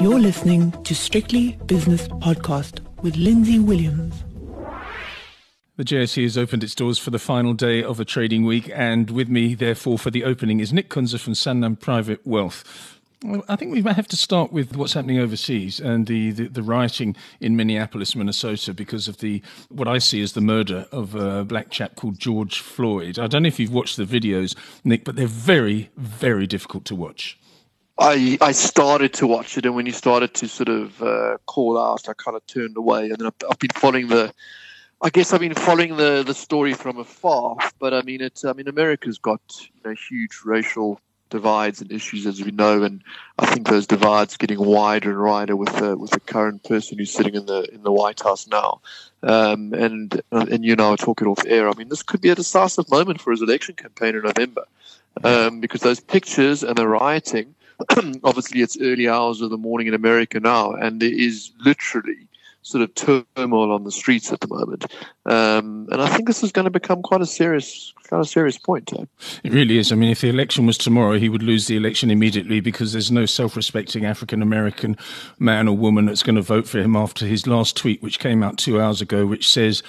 You're listening to Strictly Business Podcast with Lindsay Williams. The JSE has opened its doors for the final day of a trading week, and with me, therefore, for the opening is Nick Kunze from Sanlam Private Wealth. I think we might have to start with what's happening overseas and the, the, the, rioting in Minneapolis, Minnesota, because of the what I see as the murder of a black chap called George Floyd. I don't know if you've watched the videos, Nick, but they're very, very difficult to watch. I I started to watch it, and when you started to sort of uh, call out, I kind of turned away, and then I've, I've, been following the. I guess I've been following the, the story from afar, but I mean, I mean, America's got you know huge racial divides and issues, as we know, and I think those divides getting wider and wider with the with the current person who's sitting in the in the White House now. Um, and and you know, I talk it off air. I mean, this could be a decisive moment for his election campaign in November, um, because those pictures and the rioting obviously it's early hours of the morning in America now, and there is literally sort of turmoil on the streets at the moment. Um, and I think this is going to become quite a serious, kind of serious point. It really is. I mean, if the election was tomorrow, he would lose the election immediately because there's no self-respecting African American man or woman that's going to vote for him after his last tweet, which came out two hours ago, which says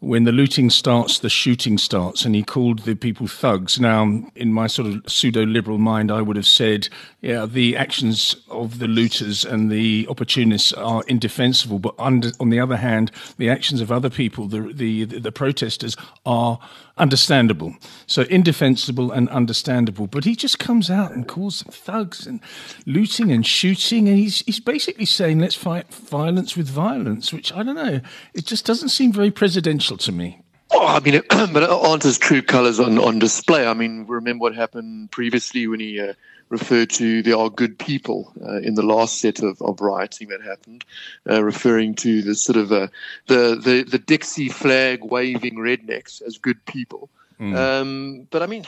when the looting starts, the shooting starts. And he called the people thugs. Now, in my sort of pseudo liberal mind, I would have said, yeah, the actions of the looters and the opportunists are indefensible. But under, on the other hand, the actions of other people, the, the, the protesters, are understandable. So indefensible and understandable. But he just comes out and calls them thugs and looting and shooting. And he's, he's basically saying, let's fight violence with violence, which I don't know. It just doesn't seem very presidential to me. Oh, I mean, it, but it aren't his true colours on, on display. I mean, remember what happened previously when he uh, referred to there are good people uh, in the last set of, of rioting that happened, uh, referring to the sort of uh, the, the the Dixie flag waving rednecks as good people. Mm. Um, but I mean,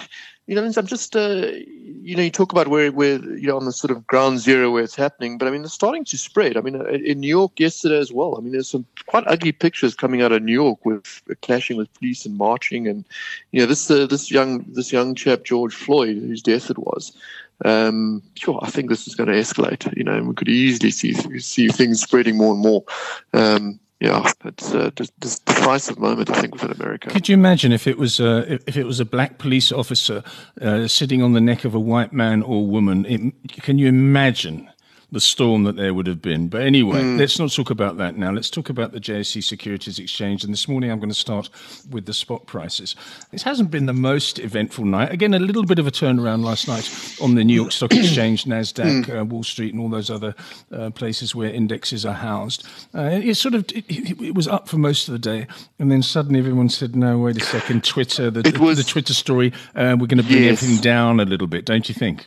you know, I'm just, uh, you know, you talk about where, where, you know, on the sort of ground zero where it's happening, but I mean, it's starting to spread. I mean, uh, in New York yesterday as well. I mean, there's some quite ugly pictures coming out of New York with uh, clashing with police and marching, and you know, this uh, this young this young chap George Floyd, whose death it was. Um, sure, I think this is going to escalate. You know, and we could easily see see things spreading more and more. Um, yeah, it's a decisive moment, I think, within America. Could you imagine if it was a, if it was a black police officer uh, sitting on the neck of a white man or woman? It, can you imagine the storm that there would have been. But anyway, mm. let's not talk about that now. Let's talk about the JSE Securities Exchange. And this morning I'm going to start with the spot prices. This hasn't been the most eventful night. Again, a little bit of a turnaround last night on the New York Stock Exchange, NASDAQ, mm. uh, Wall Street, and all those other uh, places where indexes are housed. Uh, it sort of it, it, was up for most of the day. And then suddenly everyone said, no, wait a second, Twitter, the, was, the Twitter story, uh, we're going to bring yes. everything down a little bit, don't you think?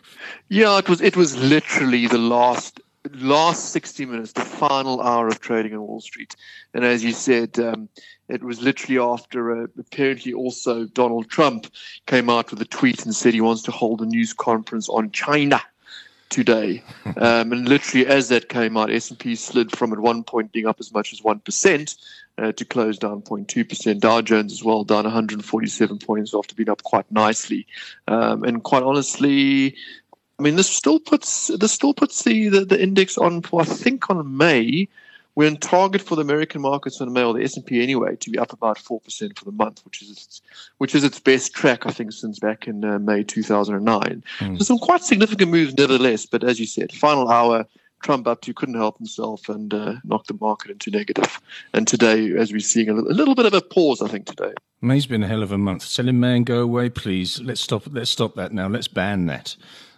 Yeah, it was, it was literally the last last 60 minutes, the final hour of trading on Wall Street. And as you said, um, it was literally after uh, apparently also Donald Trump came out with a tweet and said he wants to hold a news conference on China today. Um, and literally as that came out, S&P slid from at one point being up as much as 1% uh, to close down 0.2%. Dow Jones as well down 147 points after being up quite nicely. Um, and quite honestly, I mean, this still puts this still puts the, the, the index on. For I think on May, we're in target for the American markets on May or the S and P anyway to be up about four percent for the month, which is its, which is its best track I think since back in uh, May 2009. Mm. So some quite significant moves nevertheless. But as you said, final hour. Trump up to couldn't help himself and uh, knocked the market into negative. And today, as we're seeing a little, a little, bit of a pause, I think today. May's been a hell of a month. Selling man, go away, please. Let's stop. Let's stop that now. Let's ban that.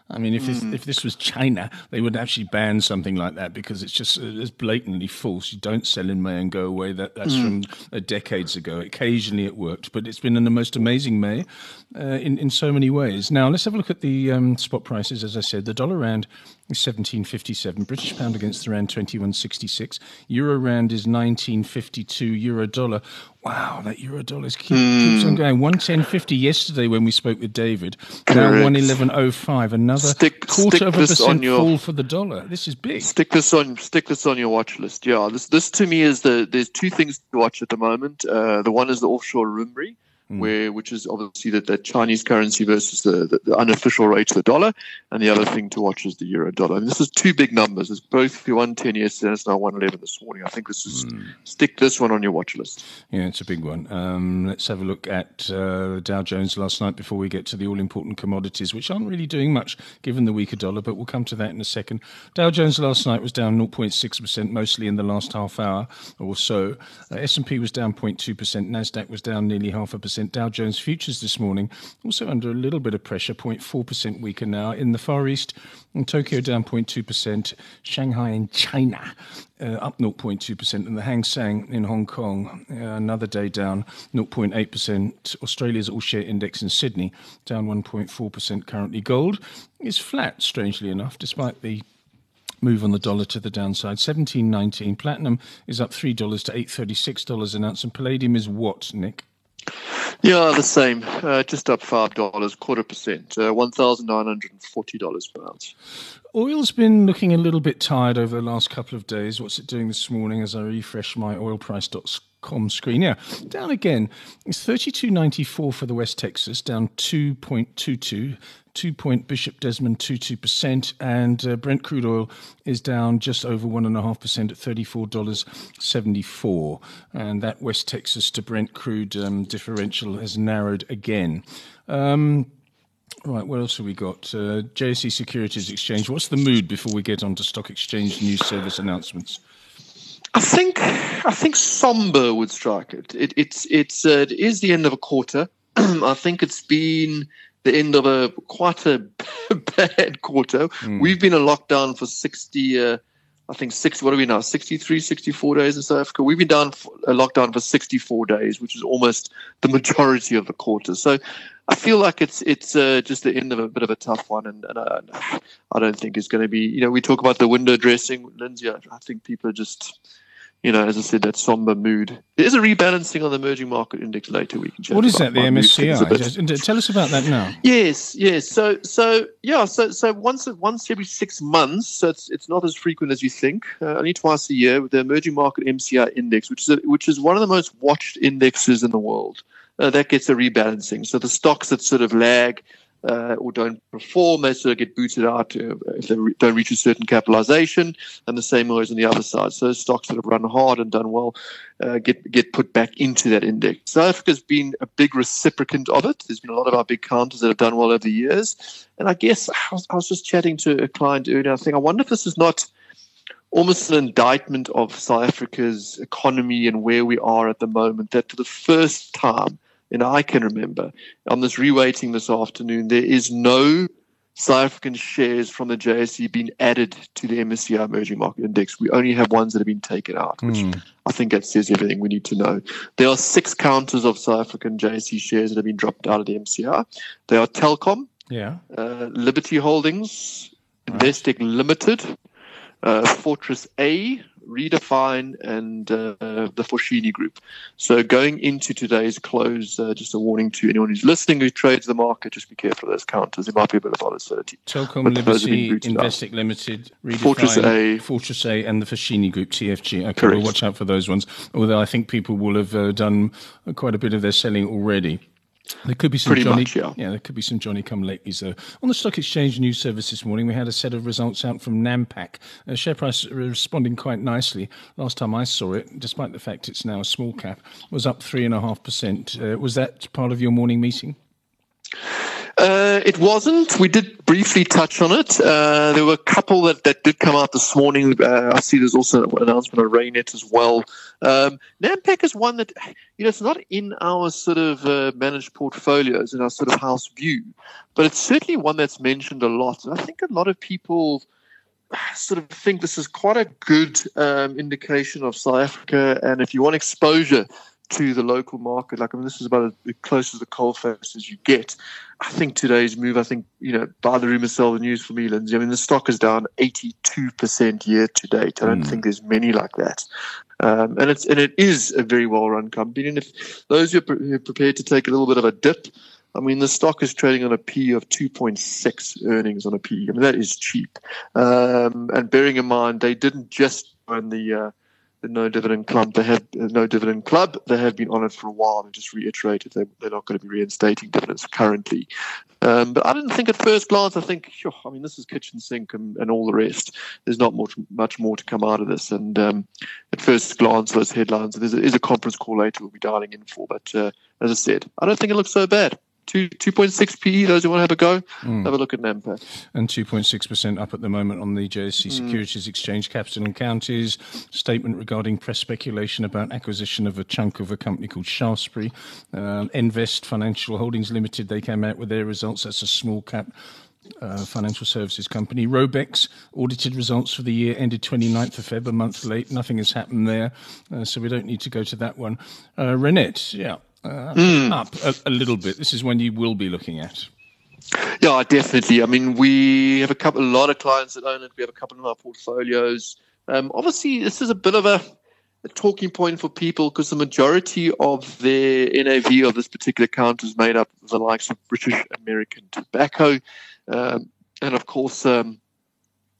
I mean, if, mm. this, if this was China, they would actually ban something like that because it's just uh, it's blatantly false. You don't sell in May and go away. That that's mm. from uh, decades ago. Occasionally it worked, but it's been in the most amazing May uh, in in so many ways. Now let's have a look at the um, spot prices. As I said, the dollar rand is seventeen fifty seven. British pound against the rand twenty one sixty six. Euro rand is nineteen fifty two. Euro dollar Wow, that euro dollar keep, mm. keeps on going. One ten fifty yesterday when we spoke with David. Now one eleven oh five. Another stick, quarter stick of a percent your, fall for the dollar. This is big. Stick this on. Stick this on your watch list. Yeah, this this to me is the. There's two things to watch at the moment. Uh, the one is the offshore Rumri. Mm. where which is obviously the, the Chinese currency versus the, the, the, unofficial rate of the dollar, and the other thing to watch is the euro dollar. And this is two big numbers. It's both the 110 yesterday and it's now 111 this morning. I think this is mm. stick this one on your watch list. Yeah, it's a big one. Um, let's have a look at uh, Dow Jones last night before we get to the all important commodities, which aren't really doing much given the weaker dollar, but we'll come to that in a second. Dow Jones last night was down 0.6%, mostly in the last half hour or so. Uh, S&P was down 0.2%, Nasdaq was down nearly half a percent. Dow Jones futures this morning also under a little bit of pressure, 0.4% weaker now. In the Far East, in Tokyo down 0.2%, Shanghai in China uh, up 0.2%, and the Hang Seng in Hong Kong uh, another day down 0.8%. Australia's all share index in Sydney down 1.4% currently. Gold is flat, strangely enough, despite the move on the dollar to the downside. 17.19. Platinum is up $3 to $836 an ounce. And palladium is what, Nick? Yeah, the same. Uh, just up five dollars, quarter percent, uh, one thousand nine hundred and forty dollars per ounce. Oil's been looking a little bit tired over the last couple of days. What's it doing this morning as I refresh my oilprice.com screen? Now, down again. It's thirty two ninety four for the West Texas, down two point two two two point Bishop Desmond 22%, and uh, Brent crude oil is down just over 1.5% at $34.74. And that West Texas to Brent crude um, differential has narrowed again. Um, Right, what else have we got? Uh, JSE Securities Exchange. What's the mood before we get on to stock exchange news service announcements? I think I think somber would strike it. it it's it's uh, it is the end of a quarter. I think it's been the end of a quite a bad quarter. Mm. We've been in lockdown for 60, uh, I think six. What are we now? 63, 64 days in South Africa. We've been down for, uh, lockdown for 64 days, which is almost the majority of the quarter. So I feel like it's it's uh, just the end of a bit of a tough one, and, and uh, I don't think it's going to be. You know, we talk about the window dressing, Lindsay. I, I think people are just you know, as I said, that somber mood. There's a rebalancing on the emerging market index later. We can. What is that? The MSCI. Tell us about that now. Yes, yes. So, so yeah. So, so once once every six months. So it's it's not as frequent as you think. Uh, only twice a year. With the emerging market MSCI index, which is a, which is one of the most watched indexes in the world, uh, that gets a rebalancing. So the stocks that sort of lag uh, or don't perform, they sort of get booted out uh, if they re- don't reach a certain capitalization, and the same always on the other side. So stocks that have run hard and done well uh, get get put back into that index. South Africa's been a big reciprocant of it. There's been a lot of our big counters that have done well over the years, and I guess I was, I was just chatting to a client earlier. I think I wonder if this is not almost an indictment of South Africa's economy and where we are at the moment. That for the first time and I can remember on this reweighting this afternoon, there is no South African shares from the JSE being added to the MSCI Emerging Market Index. We only have ones that have been taken out, which mm. I think that says everything we need to know. There are six counters of South African JSE shares that have been dropped out of the MSCI. They are Telkom, yeah, uh, Liberty Holdings, right. Investec Limited, uh, Fortress A, Redefine and uh, the Foschini Group. So going into today's close, uh, just a warning to anyone who's listening who trades the market, just be careful of those counters. There might be a bit of volatility. Telkom, Liberty, Investec Limited, Redefine, Fortress A. Fortress A and the Foschini Group, TFG. Okay, Correct. we'll watch out for those ones. Although I think people will have uh, done quite a bit of their selling already. There could be some Pretty Johnny, much, yeah. yeah. There could be some Johnny come latelys though. On the stock exchange news service this morning, we had a set of results out from Nampak. Uh, share price responding quite nicely. Last time I saw it, despite the fact it's now a small cap, was up three and a half percent. Uh, was that part of your morning meeting? Uh, it wasn't. We did briefly touch on it. Uh, there were a couple that, that did come out this morning. Uh, I see there's also an announcement of Reinet as well. Um, Nampak is one that, you know, it's not in our sort of uh, managed portfolios, in our sort of house view, but it's certainly one that's mentioned a lot. And I think a lot of people sort of think this is quite a good um, indication of South Africa. And if you want exposure to the local market. Like, I mean, this is about as close as the coalface as you get. I think today's move, I think, you know, buy the rumor, sell the news for me, Lindsay. I mean, the stock is down 82% year to date. I don't mm. think there's many like that. Um, and it's and it is a very well run company. And if those who are, prepared to take a little bit of a dip, I mean, the stock is trading on a P of 2.6 earnings on a P. I mean, that is cheap. Um, and bearing in mind, they didn't just own the uh, the no dividend club. They have uh, no dividend club. They have been on it for a while and just reiterated they, they're not going to be reinstating dividends currently. Um, but I didn't think at first glance. I think, sure, I mean, this is kitchen sink and, and all the rest. There's not much much more to come out of this. And um, at first glance, those headlines. There's a, there's a conference call later we'll be dialing in for. But uh, as I said, I don't think it looks so bad two two point six PE. Those who want to have a go, mm. have a look at Nampak. And two point six percent up at the moment on the JSE mm. Securities Exchange. Capital and Counties statement regarding press speculation about acquisition of a chunk of a company called Shaftesbury. Um, Invest Financial Holdings Limited. They came out with their results. That's a small cap. Uh, financial services company. Robex audited results for the year ended 29th of Feb, a month late. Nothing has happened there, uh, so we don't need to go to that one. Uh, Reinet, yeah, uh, mm. up a, a, little bit. This is when you will be looking at. Yeah, definitely. I mean, we have a couple, a lot of clients that own it. We have a couple in our portfolios. Um, obviously, this is a bit of a, a talking point for people because the majority of their NAV of this particular account is made up of the likes of British American Tobacco, um, and of course. Um,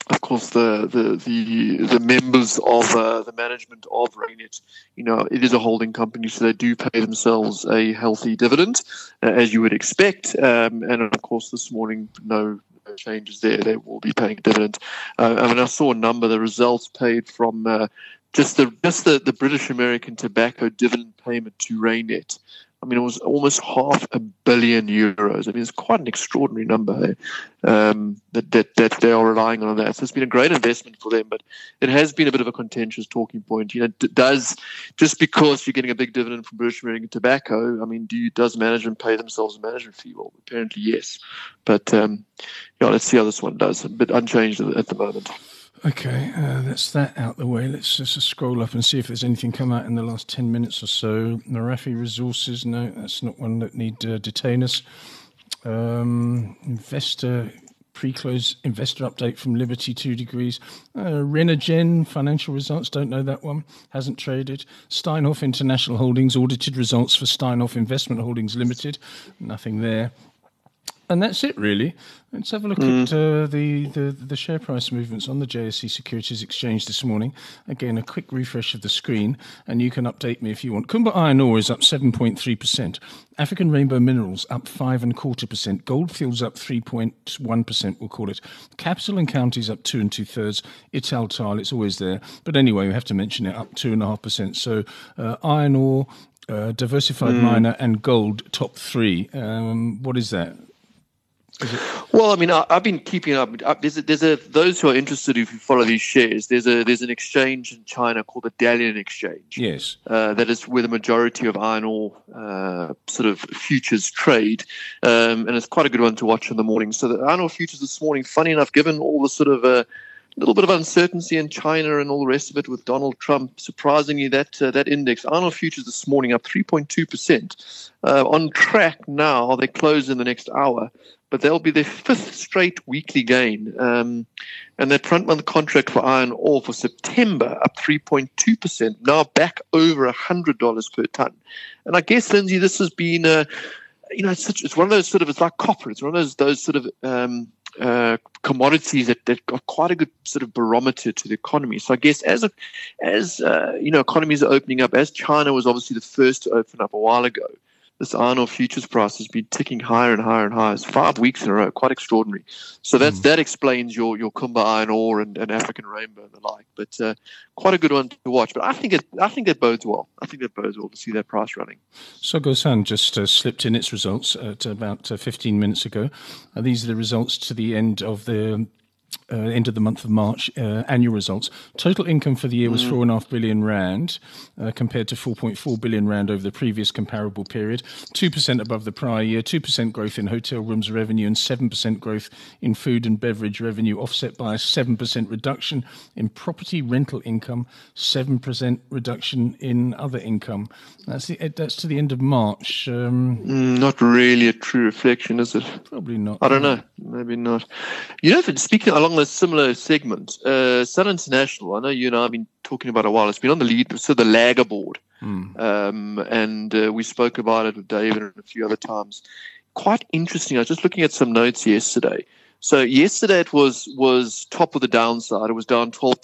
of course, the the the, the members of uh, the management of Reinet, you know, it is a holding company, so they do pay themselves a healthy dividend, uh, as you would expect. Um, and of course, this morning, no, changes there. They will be paying a dividend. Uh, I mean, I saw a number. The results paid from uh, just the just the, the British American Tobacco dividend payment to Reinet I mean, it was almost half a billion euros. I mean, it's quite an extraordinary number um, that, that, that they are relying on that. So it's been a great investment for them, but it has been a bit of a contentious talking point. You know, does just because you're getting a big dividend from British American Tobacco, I mean, do you, does management pay themselves a management fee? Well, apparently yes, but um, yeah, let's see how this one does. A bit unchanged at the moment. Okay, uh, that's that out the way. Let's just scroll up and see if there's anything come out in the last 10 minutes or so. Merafe Resources, no, that's not one that need uh, detain us. Um, investor pre-close investor update from Liberty Two Degrees. Uh, Renergen financial results. Don't know that one. Hasn't traded. Steinhoff International Holdings audited results for Steinhoff Investment Holdings Limited. Nothing there. And that's it, really. Let's have a look mm. at uh, the, the, the share price movements on the JSE Securities Exchange this morning. Again, a quick refresh of the screen, and you can update me if you want. Kumba Iron Ore is up 7.3%. African Rainbow Minerals up five and quarter percent. Goldfields up 3.1 percent. We'll call it. Capital and Counties up two and two thirds. Italtile, it's always there, but anyway, we have to mention it up two and a half percent. So uh, iron ore. Uh, diversified mm. miner and gold top three. Um, what is that? Well, I mean, I, have been keeping up. There's a, there's a those who are interested if you follow these shares. There's a there's an exchange in China called the Dalian Exchange. Yes, uh, that is where the majority of iron ore uh, sort of futures trade, um, and it's quite a good one to watch in the morning. So the iron ore futures this morning, funny enough, given all the sort of uh, little bit of uncertainty in China and all the rest of it with Donald Trump. Surprisingly, that uh, that index, ore futures this morning up 3.2 percent, uh, on track now. They close in the next hour but they'll be their fifth straight weekly gain. Um, and that front month contract for iron ore for September up 3.2%, now back over $100 per ton. And I guess, Lindsay, this has been, a, you know, it's, such, it's one of those sort of, it's like copper, it's one of those, those sort of, um, uh, commodities that, that got quite a good sort of barometer to the economy. So I guess as a, as uh, you know economies are opening up, as China was obviously the first to open up a while ago, this iron ore futures price has been ticking higher and higher and higher. It's five weeks in a row, quite extraordinary. So that's mm. that explains your your Kumba iron ore and, and African rainbow and the like. But uh, quite a good one to watch. But I think it I think that bodes well. I think that bodes well to see that price running. Tsogo Sun just uh, slipped in its results at about uh, 15 minutes ago. These are the results to the end of the uh, end of the month of March uh, annual results. Total income for the year was mm. four and a half billion rand, uh, compared to 4.4 billion rand over the previous comparable period. Two percent above the prior year. Two percent growth in hotel rooms revenue and seven percent growth in food and beverage revenue, offset by a seven percent reduction in property rental income, seven percent reduction in other income. That's the that's to the end of March. Um, mm, not really a true reflection, is it? Probably not. I don't know. Maybe not. You know, if speaking along a similar segment, uh, Sun International. I know you and I have been talking about a while. It's been on the lead, so the lagger board, mm. um, and uh, we spoke about it with David and a few other times. Quite interesting. I was just looking at some notes yesterday. So yesterday it was was top of the downside. It was down twelve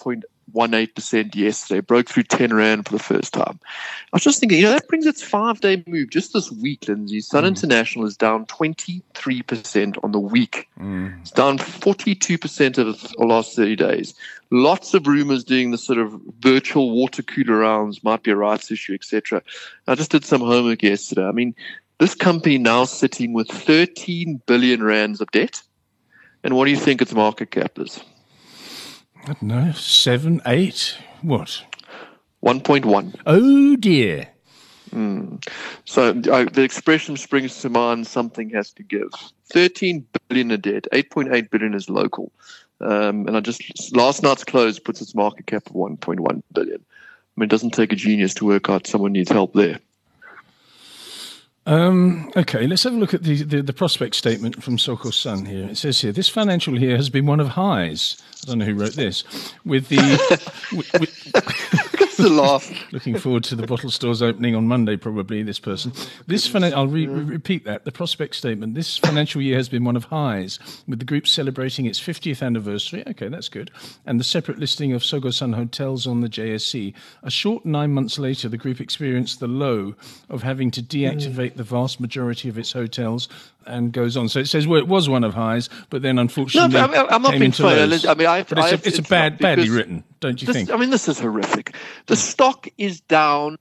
point 0.18% yesterday, broke through 10 Rand for the first time. I was just thinking, you know, that brings its five day move just this week, Lindsay. Sun mm. International is down 23% on the week. Mm. It's down 42% of the last 30 days. Lots of rumors doing the sort of virtual water cooler rounds, might be a rights issue, etc. I just did some homework yesterday. I mean, this company now sitting with 13 billion rands of debt. And what do you think its market cap is? I don't know, seven, eight, what? 1.1. Oh dear. Mm. So uh, the expression springs to mind something has to give. 13 billion of debt, 8.8 billion is local. Um, and I just, last night's close puts its market cap of 1.1 billion. I mean, it doesn't take a genius to work out someone needs help there. Um, okay, let's have a look at the, the, the, prospect statement from Tsogo Sun here. It says here, this financial year has been one of highs. I don't know who wrote this. With the. with, with, the laugh. Looking forward to the bottle stores opening on Monday, probably, this person. This I'll re- re- repeat that. The prospect statement. This financial year has been one of highs, with the group celebrating its 50th anniversary. Okay, that's good. And the separate listing of Tsogo Sun hotels on the JSE. A short nine months later, the group experienced the low of having to deactivate the vast majority of its hotels and goes on. So it says, well, it was one of highs, but then unfortunately no, but I'm not into lows. I mean, I, but it's, a, it's a bad, badly written, don't you this, think? I mean, this is horrific. The stock is down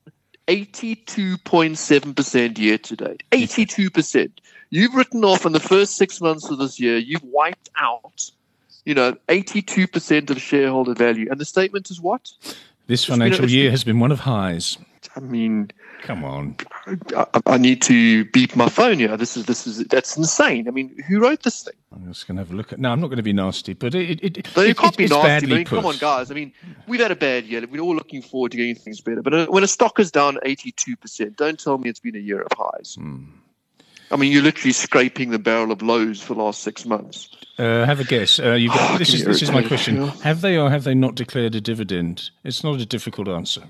82.7% year to date. 82%. You've written off in the first six months of this year, you've wiped out, you know, 82% of shareholder value. And the statement is what? This financial year has been one of highs. I mean, come on. I, I, need to beep my phone here. This is this is that's insane. I mean, who wrote this thing? I'm just going to have a look at. No, I'm not going to be nasty, but it. it, it, can't it, be it's nasty. Badly I mean, put. come on, guys. I mean, we've had a bad year. We're all looking forward to getting things better. But uh, when a stock is down 82 percent, don't tell me it's been a year of highs. Hmm. I mean, you're literally scraping the barrel of lows for the last six months. Uh, have a guess. Uh, got, oh, this is this is my question. Have they or have they not declared a dividend? It's not a difficult answer.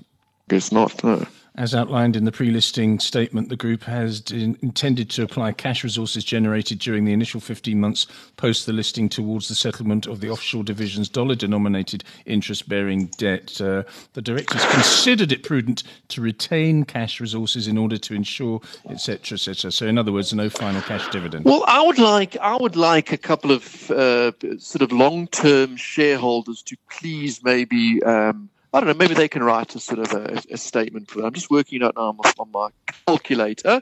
Guess not. No. As outlined in the pre-listing statement, the group has intended to apply cash resources generated during the initial 15 months post the listing towards the settlement of the offshore division's dollar-denominated interest-bearing debt. Uh, the directors considered it prudent to retain cash resources in order to ensure, etc., etc. So, in other words, no final cash dividend. Well, I would like I would like a couple of uh, sort of long-term shareholders to please maybe. Um, I don't know, maybe they can write a sort of a, a statement for it. I'm just working out now on my calculator.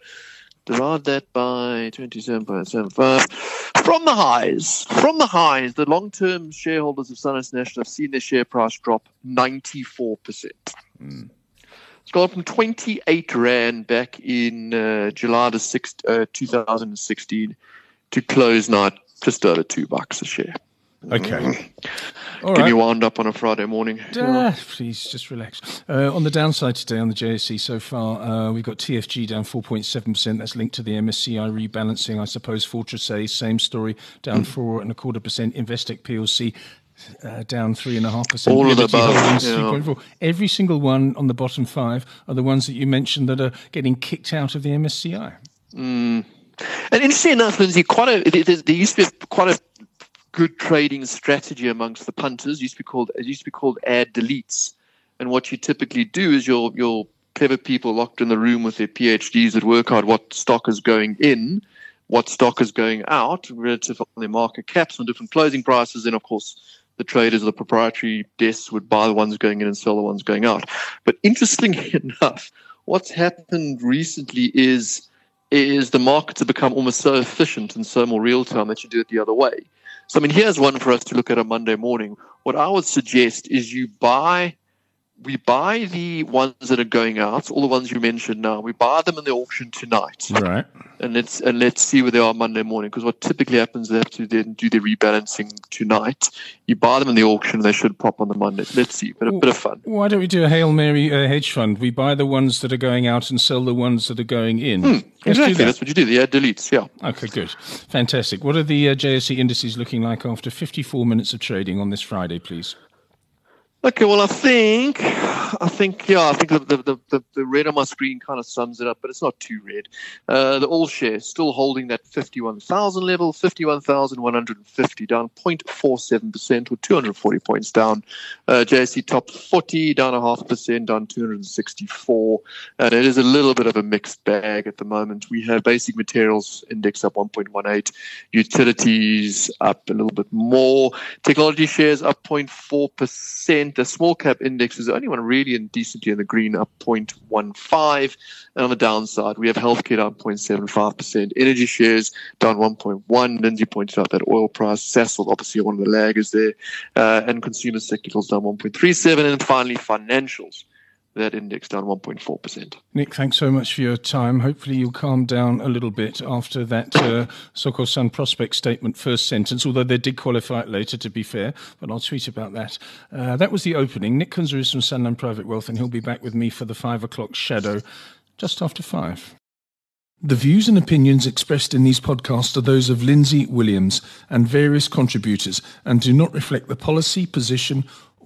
Divide that by 27.75. From the highs, from the highs, the long-term shareholders of SunWest National have seen their share price drop 94%. Mm. It's gone from 28 Rand back in uh, July the 6th, uh, 2016 to close now just over two bucks a share. Okay. Mm. All Get right. me wound up on a Friday morning. Uh, please, just relax. Uh, on the downside today on the JSE so far, uh, we've got TFG down 4.7%. That's linked to the MSCI rebalancing. I suppose Fortress A, same story, down mm. four and a quarter percent. Investec PLC uh, down three and a half percent. All of the above. Yeah. Every single one on the bottom five are the ones that you mentioned that are getting kicked out of the MSCI. Mm. And interesting enough, Lindsay, quite a there used to be quite a good trading strategy amongst the punters. It used to be called it used to be called add deletes. And what you typically do is your your clever people locked in the room with their PhDs that work out what stock is going in, what stock is going out relative on their market caps and different closing prices, and of course the traders, the proprietary desks would buy the ones going in and sell the ones going out. But interestingly enough, what's happened recently is is the markets have become almost so efficient and so more real time that you do it the other way. So, I mean, here's one for us to look at on Monday morning. What I would suggest is you buy we buy the ones that are going out, all the ones you mentioned now. We buy them in the auction tonight, right? And let's and let's see where they are Monday morning. Because what typically happens, is they have to then do the rebalancing tonight. You buy them in the auction, they should pop on the Monday. Let's see, but a bit of fun. Why don't we do a hail mary uh, hedge fund? We buy the ones that are going out and sell the ones that are going in. Hmm, exactly, that. that's what you do. The ad deletes, yeah. Okay, good, fantastic. What are the uh, JSE indices looking like after 54 minutes of trading on this Friday, please? Okay, well, I think, I think, yeah, I think the, the, the, the, red on my screen kind of sums it up, but it's not too red. Uh, the all share still holding that 51,000 level, 51,150 down 0.47% or 240 points down. Uh, JSE top 40 down a half percent, down 264. And it is a little bit of a mixed bag at the moment. We have basic materials index up 1.18, utilities up a little bit more, technology shares up 0.4% the small cap index is the only one really in decently in the green, up 0.15. And on the downside, we have healthcare down 0.75%, energy shares down 1.1. Lindsay pointed out that oil price, Sasol, obviously one of the laggers there, uh, and consumer cyclicals down 1.37. And finally, financials that index down 1.4%. Nick, thanks so much for your time. Hopefully, you'll calm down a little bit after that uh, so-called Sun Prospect statement first sentence, although they did qualify it later, to be fair, but I'll tweet about that. Uh, that was the opening. Nick Kunze is from Sanlam Private Wealth, and he'll be back with me for the five o'clock shadow just after five. The views and opinions expressed in these podcasts are those of Lindsay Williams and various contributors and do not reflect the policy, position,